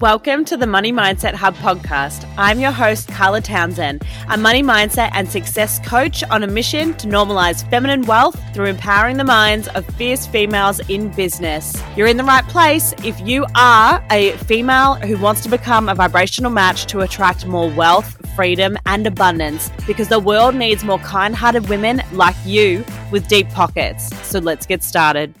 Welcome to the Money Mindset Hub podcast. I'm your host, Carla Townsend, a money mindset and success coach on a mission to normalize feminine wealth through empowering the minds of fierce females in business. You're in the right place if you are a female who wants to become a vibrational match to attract more wealth, freedom, and abundance because the world needs more kind hearted women like you with deep pockets. So let's get started.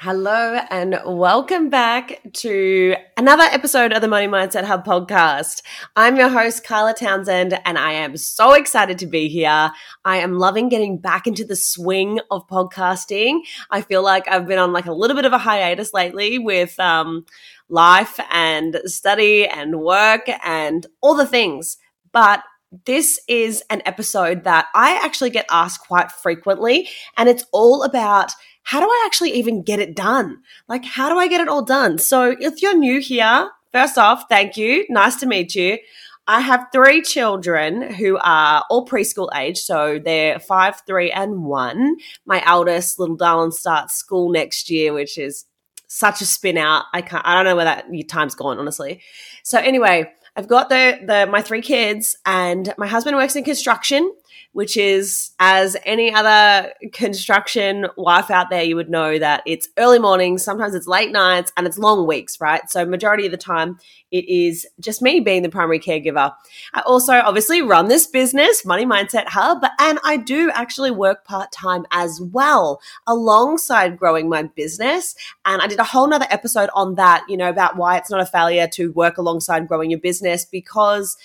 Hello and welcome back to another episode of the Money Mindset Hub podcast. I'm your host, Carla Townsend, and I am so excited to be here. I am loving getting back into the swing of podcasting. I feel like I've been on like a little bit of a hiatus lately with um, life and study and work and all the things. But this is an episode that I actually get asked quite frequently, and it's all about how do I actually even get it done? Like, how do I get it all done? So, if you're new here, first off, thank you. Nice to meet you. I have three children who are all preschool age, so they're five, three, and one. My eldest little darling starts school next year, which is such a spin out. I can't. I don't know where that time's gone, honestly. So anyway, I've got the the my three kids, and my husband works in construction which is as any other construction wife out there, you would know that it's early mornings, sometimes it's late nights, and it's long weeks, right? So, majority of the time, it is just me being the primary caregiver. I also obviously run this business, Money Mindset Hub, and I do actually work part time as well alongside growing my business. And I did a whole nother episode on that, you know, about why it's not a failure to work alongside growing your business because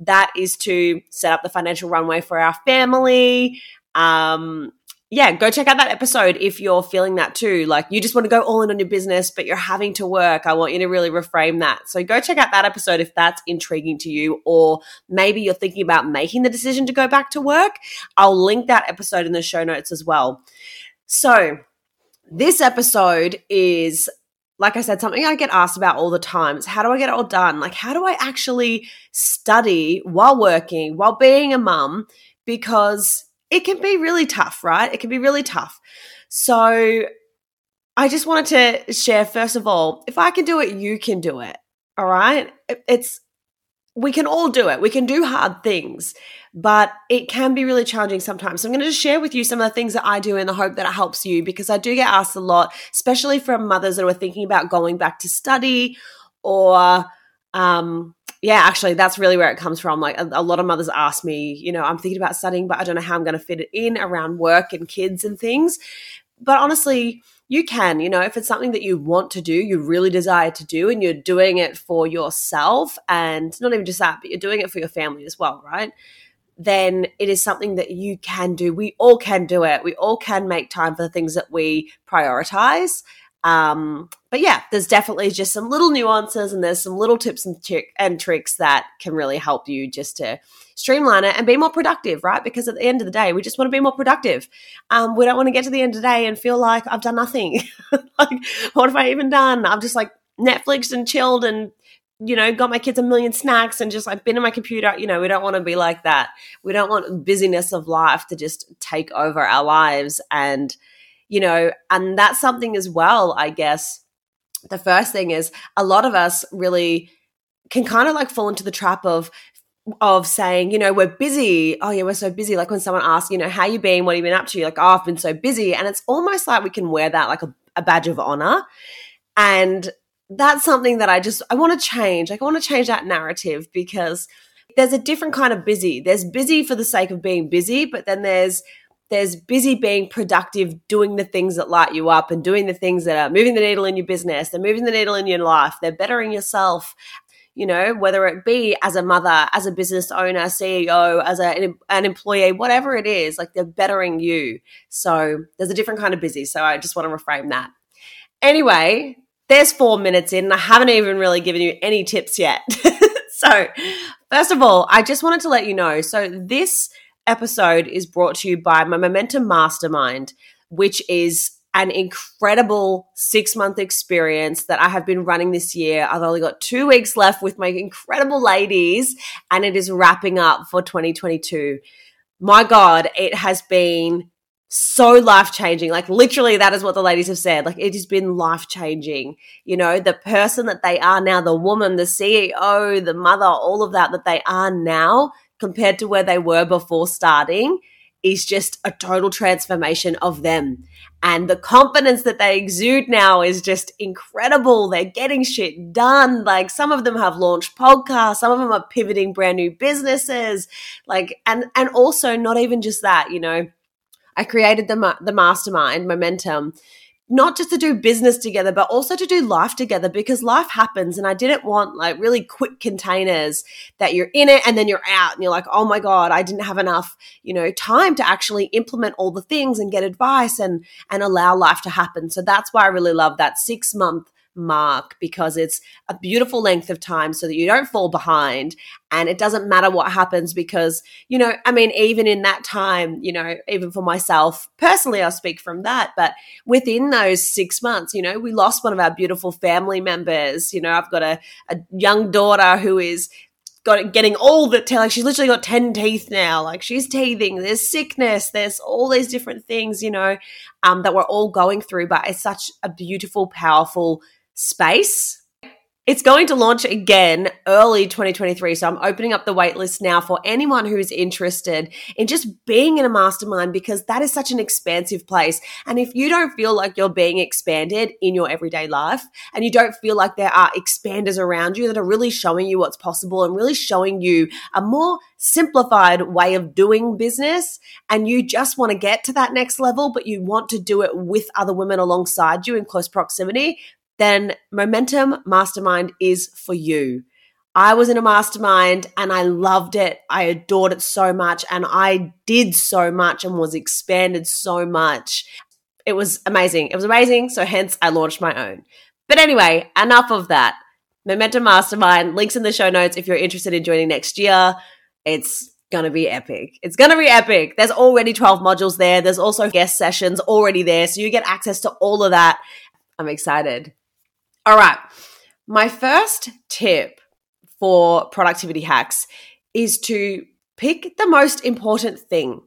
that is to set up the financial runway for our family. Um, yeah, go check out that episode if you're feeling that too. Like you just want to go all in on your business, but you're having to work. I want you to really reframe that. So go check out that episode if that's intriguing to you, or maybe you're thinking about making the decision to go back to work. I'll link that episode in the show notes as well. So this episode is like I said, something I get asked about all the time is how do I get it all done? Like, how do I actually study while working, while being a mum? Because it can be really tough, right? It can be really tough. So, I just wanted to share, first of all, if I can do it, you can do it. All right. It's, we can all do it. We can do hard things but it can be really challenging sometimes. So I'm going to just share with you some of the things that I do in the hope that it helps you because I do get asked a lot, especially from mothers that are thinking about going back to study or, um, yeah, actually, that's really where it comes from. Like a, a, lot of mothers ask me, you know, I'm thinking about studying, but I don't know how I'm going to fit it in around work and kids and things. But honestly, you can, you know, if it's something that you want to do, you really desire to do, and you're doing it for yourself, and not even just that, but you're doing it for your family as well, right? Then it is something that you can do. We all can do it. We all can make time for the things that we prioritize. Um, but yeah, there's definitely just some little nuances and there's some little tips and, and tricks that can really help you just to streamline it and be more productive, right? Because at the end of the day, we just want to be more productive. Um, we don't want to get to the end of the day and feel like I've done nothing. like, what have I even done? I've just like Netflix and chilled and you know, got my kids a million snacks and just like been in my computer. You know, we don't want to be like that. We don't want busyness of life to just take over our lives. And, you know, and that's something as well, I guess. The first thing is a lot of us really can kind of like fall into the trap of of saying, you know, we're busy. Oh yeah, we're so busy. Like when someone asks, you know, how you been? What have you been up to? You're like, oh, I've been so busy. And it's almost like we can wear that like a, a badge of honor. And that's something that I just I want to change. Like I want to change that narrative because there's a different kind of busy. There's busy for the sake of being busy, but then there's there's busy being productive, doing the things that light you up and doing the things that are moving the needle in your business, they're moving the needle in your life, they're bettering yourself, you know, whether it be as a mother, as a business owner, CEO, as a, an employee, whatever it is, like they're bettering you. So there's a different kind of busy. So I just want to reframe that. Anyway, there's four minutes in, and I haven't even really given you any tips yet. so, first of all, I just wanted to let you know. So, this episode is brought to you by my Momentum Mastermind, which is an incredible six month experience that I have been running this year. I've only got two weeks left with my incredible ladies, and it is wrapping up for 2022. My God, it has been so life changing. Like literally, that is what the ladies have said. Like it has been life changing. You know, the person that they are now, the woman, the CEO, the mother, all of that that they are now compared to where they were before starting is just a total transformation of them. And the confidence that they exude now is just incredible. They're getting shit done. Like some of them have launched podcasts, some of them are pivoting brand new businesses. Like, and, and also not even just that, you know, I created the, the mastermind momentum not just to do business together, but also to do life together because life happens. And I didn't want like really quick containers that you're in it and then you're out and you're like, oh my God, I didn't have enough, you know, time to actually implement all the things and get advice and and allow life to happen. So that's why I really love that six month mark because it's a beautiful length of time so that you don't fall behind. And it doesn't matter what happens because you know i mean even in that time you know even for myself personally i'll speak from that but within those six months you know we lost one of our beautiful family members. You know i've got a, a young daughter who is got getting all the like she's literally got 10 teeth now. Like she's teething there's sickness there's all these different things you know um, that we're all going through but it's such a beautiful powerful space. It's going to launch again early 2023. So I'm opening up the waitlist now for anyone who's interested in just being in a mastermind because that is such an expansive place. And if you don't feel like you're being expanded in your everyday life and you don't feel like there are expanders around you that are really showing you what's possible and really showing you a more simplified way of doing business and you just want to get to that next level, but you want to do it with other women alongside you in close proximity, then Momentum Mastermind is for you. I was in a mastermind and I loved it. I adored it so much and I did so much and was expanded so much. It was amazing. It was amazing. So, hence, I launched my own. But anyway, enough of that. Momentum Mastermind, links in the show notes if you're interested in joining next year. It's going to be epic. It's going to be epic. There's already 12 modules there. There's also guest sessions already there. So, you get access to all of that. I'm excited. All right. My first tip for productivity hacks is to pick the most important thing.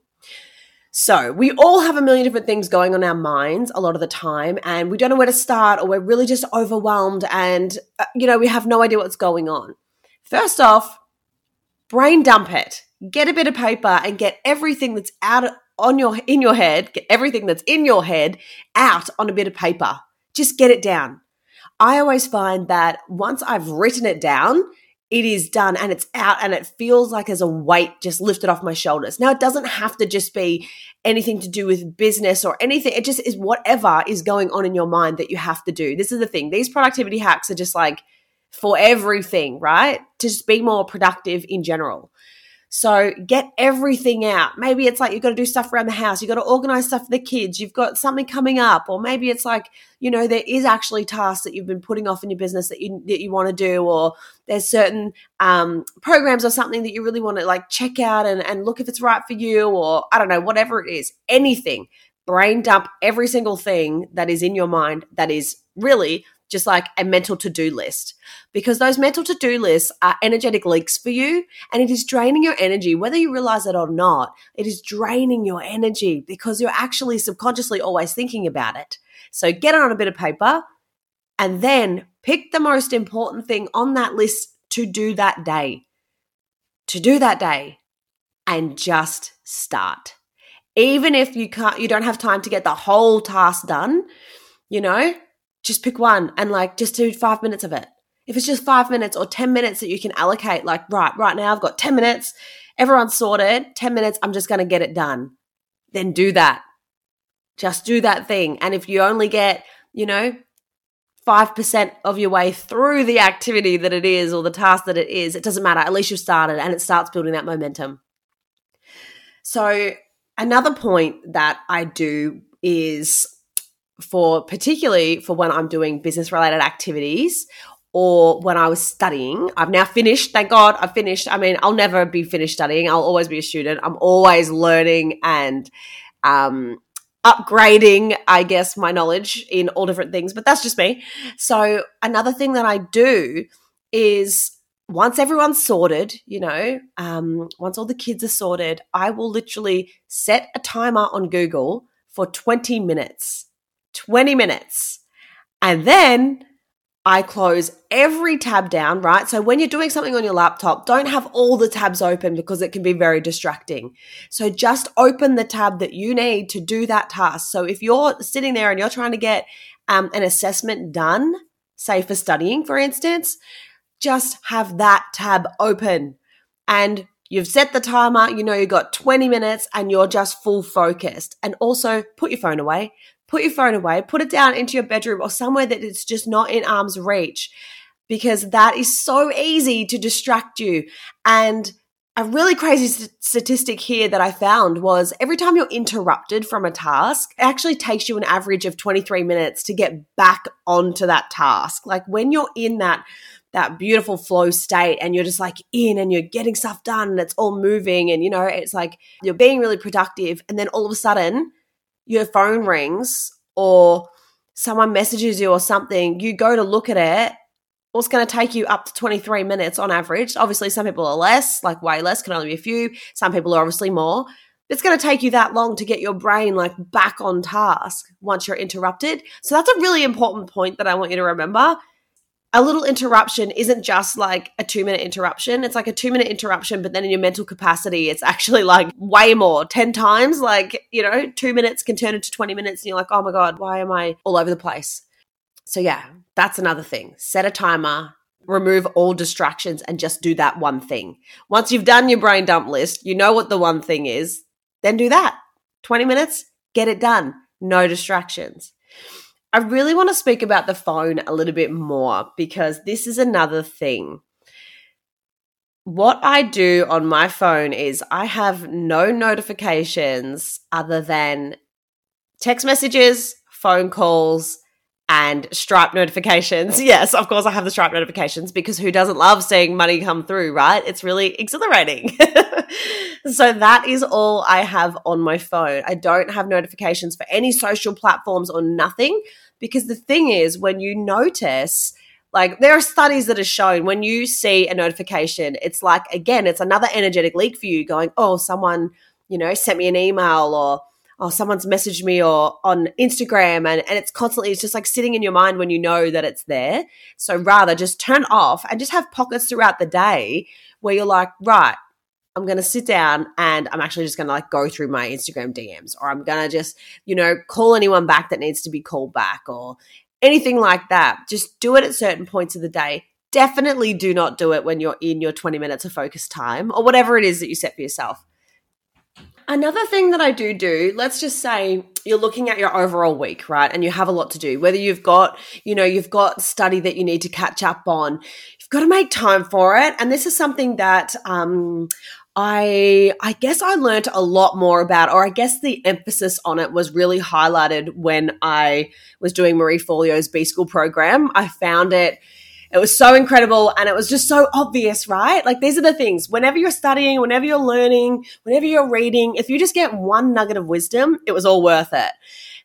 So, we all have a million different things going on our minds a lot of the time, and we don't know where to start, or we're really just overwhelmed and, uh, you know, we have no idea what's going on. First off, brain dump it. Get a bit of paper and get everything that's out on your in your head, get everything that's in your head out on a bit of paper. Just get it down. I always find that once I've written it down, it is done and it's out and it feels like there's a weight just lifted off my shoulders. Now, it doesn't have to just be anything to do with business or anything. It just is whatever is going on in your mind that you have to do. This is the thing. These productivity hacks are just like for everything, right? To just be more productive in general. So get everything out. Maybe it's like you've got to do stuff around the house. You've got to organize stuff for the kids. You've got something coming up. Or maybe it's like, you know, there is actually tasks that you've been putting off in your business that you, that you want to do. Or there's certain um, programs or something that you really want to like check out and, and look if it's right for you. Or I don't know, whatever it is, anything. Brain dump every single thing that is in your mind that is really just like a mental to do list because those mental to do lists are energetic leaks for you and it is draining your energy, whether you realize it or not. It is draining your energy because you're actually subconsciously always thinking about it. So get it on a bit of paper and then pick the most important thing on that list to do that day. To do that day and just start. Even if you can't you don't have time to get the whole task done, you know, just pick one and like just do five minutes of it. If it's just five minutes or 10 minutes that you can allocate, like, right, right now I've got 10 minutes, everyone's sorted, 10 minutes, I'm just going to get it done. Then do that. Just do that thing. And if you only get, you know, 5% of your way through the activity that it is or the task that it is, it doesn't matter. At least you've started and it starts building that momentum. So, another point that I do is for particularly for when I'm doing business related activities or when I was studying. I've now finished, thank God I've finished. I mean, I'll never be finished studying. I'll always be a student. I'm always learning and um, upgrading, I guess, my knowledge in all different things, but that's just me. So, another thing that I do is once everyone's sorted, you know, um, once all the kids are sorted, I will literally set a timer on Google for 20 minutes. 20 minutes. And then I close every tab down, right? So when you're doing something on your laptop, don't have all the tabs open because it can be very distracting. So just open the tab that you need to do that task. So if you're sitting there and you're trying to get um, an assessment done, say for studying, for instance, just have that tab open and you've set the timer, you know, you've got 20 minutes and you're just full focused. And also put your phone away put your phone away, put it down into your bedroom or somewhere that it's just not in arm's reach because that is so easy to distract you. And a really crazy st- statistic here that I found was every time you're interrupted from a task, it actually takes you an average of 23 minutes to get back onto that task. Like when you're in that that beautiful flow state and you're just like in and you're getting stuff done and it's all moving and you know it's like you're being really productive and then all of a sudden your phone rings or someone messages you or something, you go to look at it, it's going to take you up to 23 minutes on average. Obviously, some people are less, like way less, can only be a few. Some people are obviously more. It's going to take you that long to get your brain like back on task once you're interrupted. So that's a really important point that I want you to remember a little interruption isn't just like a two minute interruption. It's like a two minute interruption, but then in your mental capacity, it's actually like way more 10 times. Like, you know, two minutes can turn into 20 minutes and you're like, oh my God, why am I all over the place? So, yeah, that's another thing. Set a timer, remove all distractions, and just do that one thing. Once you've done your brain dump list, you know what the one thing is, then do that. 20 minutes, get it done. No distractions. I really want to speak about the phone a little bit more because this is another thing. What I do on my phone is I have no notifications other than text messages, phone calls, and Stripe notifications. Yes, of course, I have the Stripe notifications because who doesn't love seeing money come through, right? It's really exhilarating. so that is all I have on my phone. I don't have notifications for any social platforms or nothing. Because the thing is, when you notice, like there are studies that have shown when you see a notification, it's like, again, it's another energetic leak for you going, oh, someone, you know, sent me an email or, oh, someone's messaged me or on Instagram. And, and it's constantly, it's just like sitting in your mind when you know that it's there. So rather just turn off and just have pockets throughout the day where you're like, right, I'm going to sit down and I'm actually just going to like go through my Instagram DMs or I'm going to just, you know, call anyone back that needs to be called back or anything like that. Just do it at certain points of the day. Definitely do not do it when you're in your 20 minutes of focus time or whatever it is that you set for yourself. Another thing that I do do, let's just say you're looking at your overall week, right? And you have a lot to do. Whether you've got, you know, you've got study that you need to catch up on, you've got to make time for it. And this is something that um, I I guess I learned a lot more about, or I guess the emphasis on it was really highlighted when I was doing Marie Forleo's B School program. I found it it was so incredible and it was just so obvious, right? Like these are the things. Whenever you're studying, whenever you're learning, whenever you're reading, if you just get one nugget of wisdom, it was all worth it.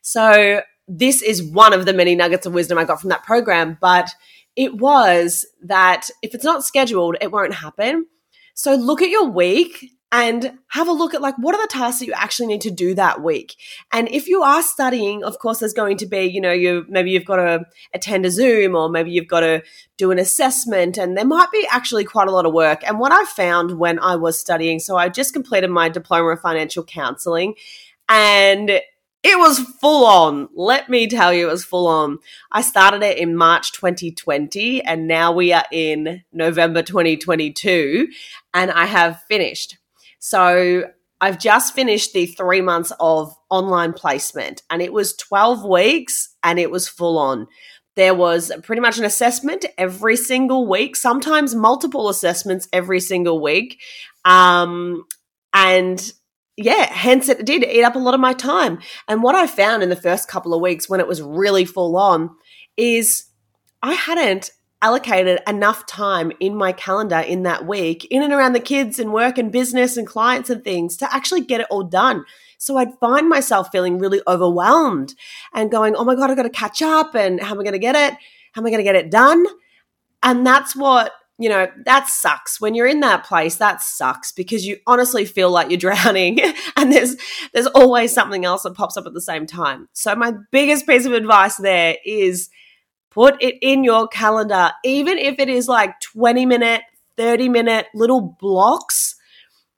So this is one of the many nuggets of wisdom I got from that program, but it was that if it's not scheduled, it won't happen. So look at your week and have a look at like what are the tasks that you actually need to do that week and if you are studying of course there's going to be you know you maybe you've got to attend a zoom or maybe you've got to do an assessment and there might be actually quite a lot of work and what i found when i was studying so i just completed my diploma of financial counseling and it was full on. Let me tell you, it was full on. I started it in March 2020 and now we are in November 2022 and I have finished. So I've just finished the three months of online placement and it was 12 weeks and it was full on. There was pretty much an assessment every single week, sometimes multiple assessments every single week. Um, and yeah, hence it did eat up a lot of my time. And what I found in the first couple of weeks when it was really full on is I hadn't allocated enough time in my calendar in that week, in and around the kids and work and business and clients and things to actually get it all done. So I'd find myself feeling really overwhelmed and going, oh my God, I've got to catch up. And how am I going to get it? How am I going to get it done? And that's what you know, that sucks. When you're in that place, that sucks because you honestly feel like you're drowning and there's there's always something else that pops up at the same time. So my biggest piece of advice there is put it in your calendar. Even if it is like 20 minute, 30 minute little blocks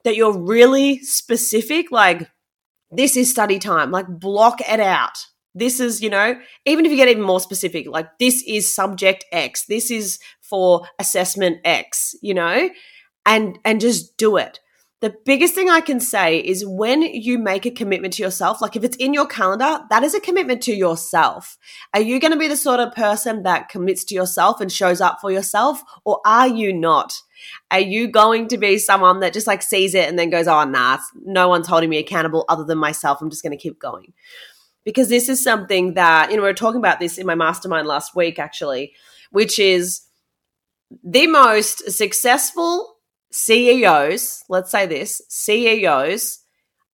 that you're really specific like this is study time, like block it out. This is, you know, even if you get even more specific, like this is subject X, this is for assessment X, you know, and and just do it. The biggest thing I can say is when you make a commitment to yourself, like if it's in your calendar, that is a commitment to yourself. Are you going to be the sort of person that commits to yourself and shows up for yourself, or are you not? Are you going to be someone that just like sees it and then goes, oh, nah, no one's holding me accountable other than myself. I'm just going to keep going because this is something that, you know, we were talking about this in my mastermind last week, actually, which is the most successful CEOs, let's say this, CEOs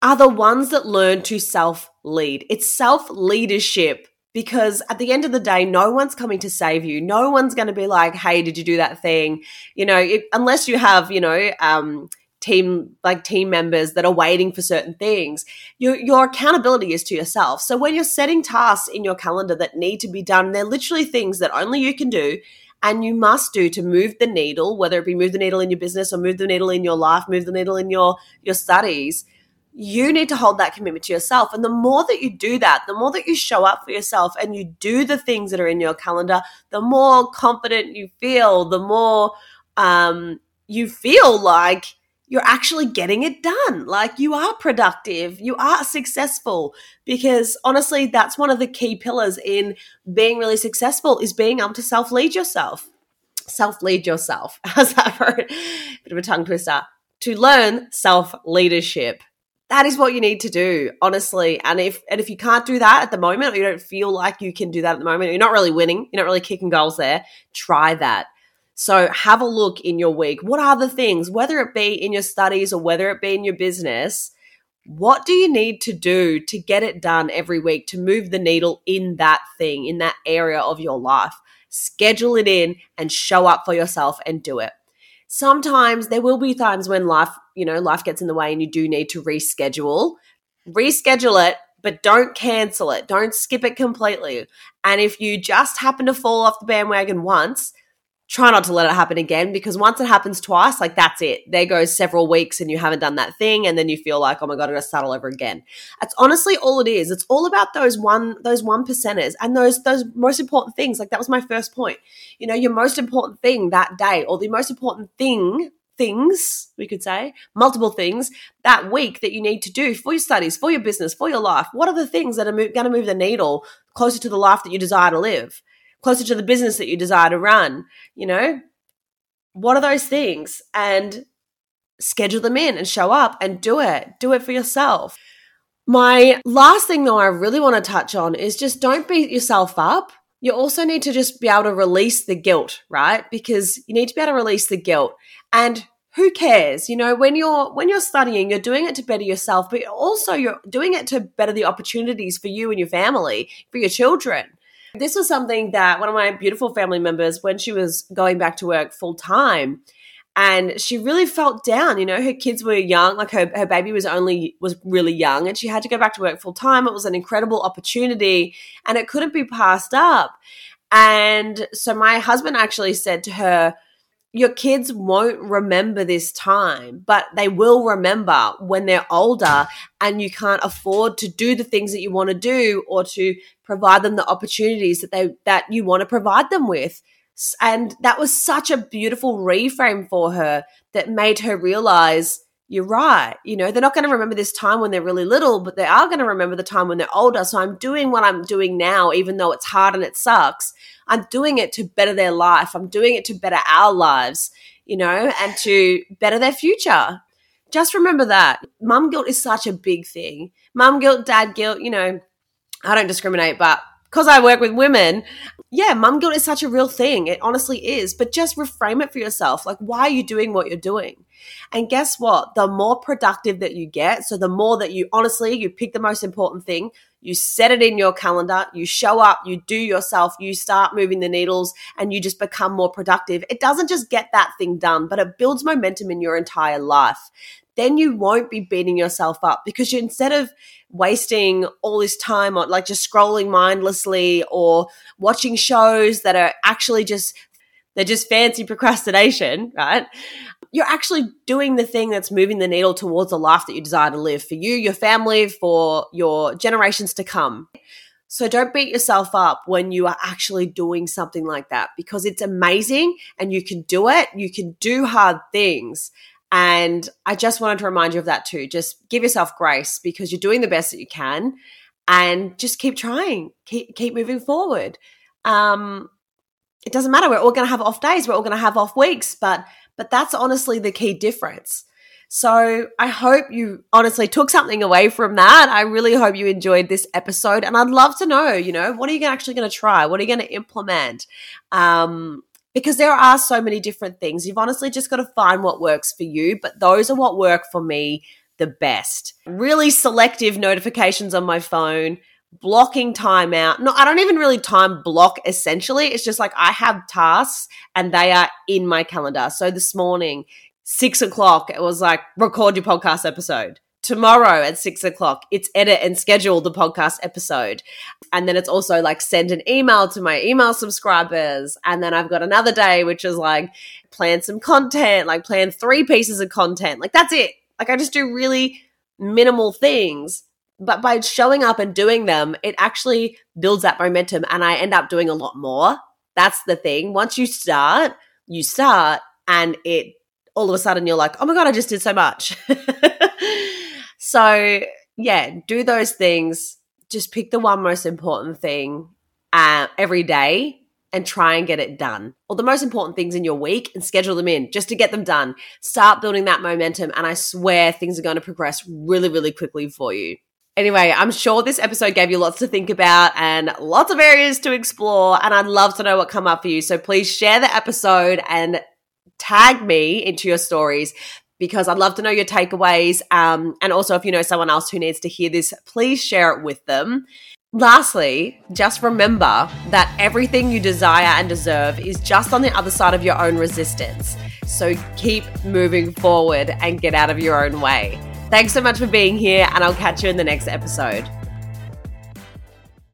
are the ones that learn to self lead. It's self leadership because at the end of the day, no one's coming to save you. No one's going to be like, "Hey, did you do that thing?" You know, it, unless you have, you know, um, team like team members that are waiting for certain things your your accountability is to yourself so when you're setting tasks in your calendar that need to be done they're literally things that only you can do and you must do to move the needle whether it be move the needle in your business or move the needle in your life move the needle in your your studies you need to hold that commitment to yourself. And the more that you do that the more that you show up for yourself and you do the things that are in your calendar the more confident you feel the more um, you feel like you're actually getting it done. Like you are productive, you are successful because honestly, that's one of the key pillars in being really successful is being able to self lead yourself. Self lead yourself. How's that for a bit of a tongue twister? To learn self leadership. That is what you need to do, honestly. And if and if you can't do that at the moment, or you don't feel like you can do that at the moment, you're not really winning, you're not really kicking goals there, try that so have a look in your week. What are the things, whether it be in your studies or whether it be in your business, what do you need to do to get it done every week to move the needle in that thing, in that area of your life? Schedule it in and show up for yourself and do it. Sometimes there will be times when life, you know, life gets in the way and you do need to reschedule. Reschedule it, but don't cancel it. Don't skip it completely. And if you just happen to fall off the bandwagon once, try not to let it happen again because once it happens twice, like that's it. There goes several weeks and you haven't done that thing, and then you feel like, oh my god, I gotta start all over again. That's honestly all it is. It's all about those one those one percenters and those those most important things. Like that was my first point. You know, your most important thing that day, or the most important thing things, we could say, multiple things that week that you need to do for your studies, for your business, for your life. What are the things that are mo- going to move the needle closer to the life that you desire to live? Closer to the business that you desire to run, you know? What are those things? And schedule them in and show up and do it. Do it for yourself. My last thing, though, I really want to touch on is just don't beat yourself up. You also need to just be able to release the guilt, right? Because you need to be able to release the guilt. And who cares? You know, when you're when you're studying, you're doing it to better yourself, but also you're doing it to better the opportunities for you and your family, for your children. This was something that one of my beautiful family members, when she was going back to work full time, and she really felt down. You know, her kids were young, like her, her baby was only was really young, and she had to go back to work full time. It was an incredible opportunity, and it couldn't be passed up. And so my husband actually said to her, your kids won't remember this time, but they will remember when they're older and you can't afford to do the things that you want to do or to provide them the opportunities that they that you want to provide them with. And that was such a beautiful reframe for her that made her realize you're right. You know, they're not going to remember this time when they're really little, but they are going to remember the time when they're older. So I'm doing what I'm doing now, even though it's hard and it sucks. I'm doing it to better their life. I'm doing it to better our lives, you know, and to better their future. Just remember that. Mum guilt is such a big thing. Mum guilt, dad guilt, you know, I don't discriminate, but because I work with women, yeah, mum guilt is such a real thing. It honestly is. But just reframe it for yourself. Like, why are you doing what you're doing? And guess what? The more productive that you get, so the more that you honestly, you pick the most important thing, you set it in your calendar, you show up, you do yourself, you start moving the needles, and you just become more productive. It doesn't just get that thing done, but it builds momentum in your entire life. Then you won't be beating yourself up because you instead of wasting all this time on like just scrolling mindlessly or watching shows that are actually just they're just fancy procrastination, right? You're actually doing the thing that's moving the needle towards the life that you desire to live for you, your family, for your generations to come. So don't beat yourself up when you are actually doing something like that because it's amazing and you can do it. You can do hard things. And I just wanted to remind you of that too. Just give yourself grace because you're doing the best that you can and just keep trying, keep, keep moving forward. Um, it doesn't matter. We're all going to have off days. We're all going to have off weeks, but, but that's honestly the key difference. So I hope you honestly took something away from that. I really hope you enjoyed this episode and I'd love to know, you know, what are you actually going to try? What are you going to implement? Um, because there are so many different things. You've honestly just got to find what works for you, but those are what work for me the best. Really selective notifications on my phone, blocking time out. No, I don't even really time block essentially. It's just like I have tasks and they are in my calendar. So this morning, six o'clock, it was like record your podcast episode tomorrow at six o'clock, it's edit and schedule the podcast episode. And then it's also like send an email to my email subscribers. And then I've got another day, which is like plan some content, like plan three pieces of content. Like that's it. Like I just do really minimal things. But by showing up and doing them, it actually builds that momentum and I end up doing a lot more. That's the thing. Once you start, you start and it all of a sudden you're like, oh my God, I just did so much. So, yeah, do those things. Just pick the one most important thing uh, every day and try and get it done. Or the most important things in your week and schedule them in just to get them done. Start building that momentum, and I swear things are going to progress really, really quickly for you. Anyway, I'm sure this episode gave you lots to think about and lots of areas to explore, and I'd love to know what come up for you. So please share the episode and tag me into your stories because I'd love to know your takeaways. Um, and also, if you know someone else who needs to hear this, please share it with them. Lastly, just remember that everything you desire and deserve is just on the other side of your own resistance. So keep moving forward and get out of your own way. Thanks so much for being here, and I'll catch you in the next episode.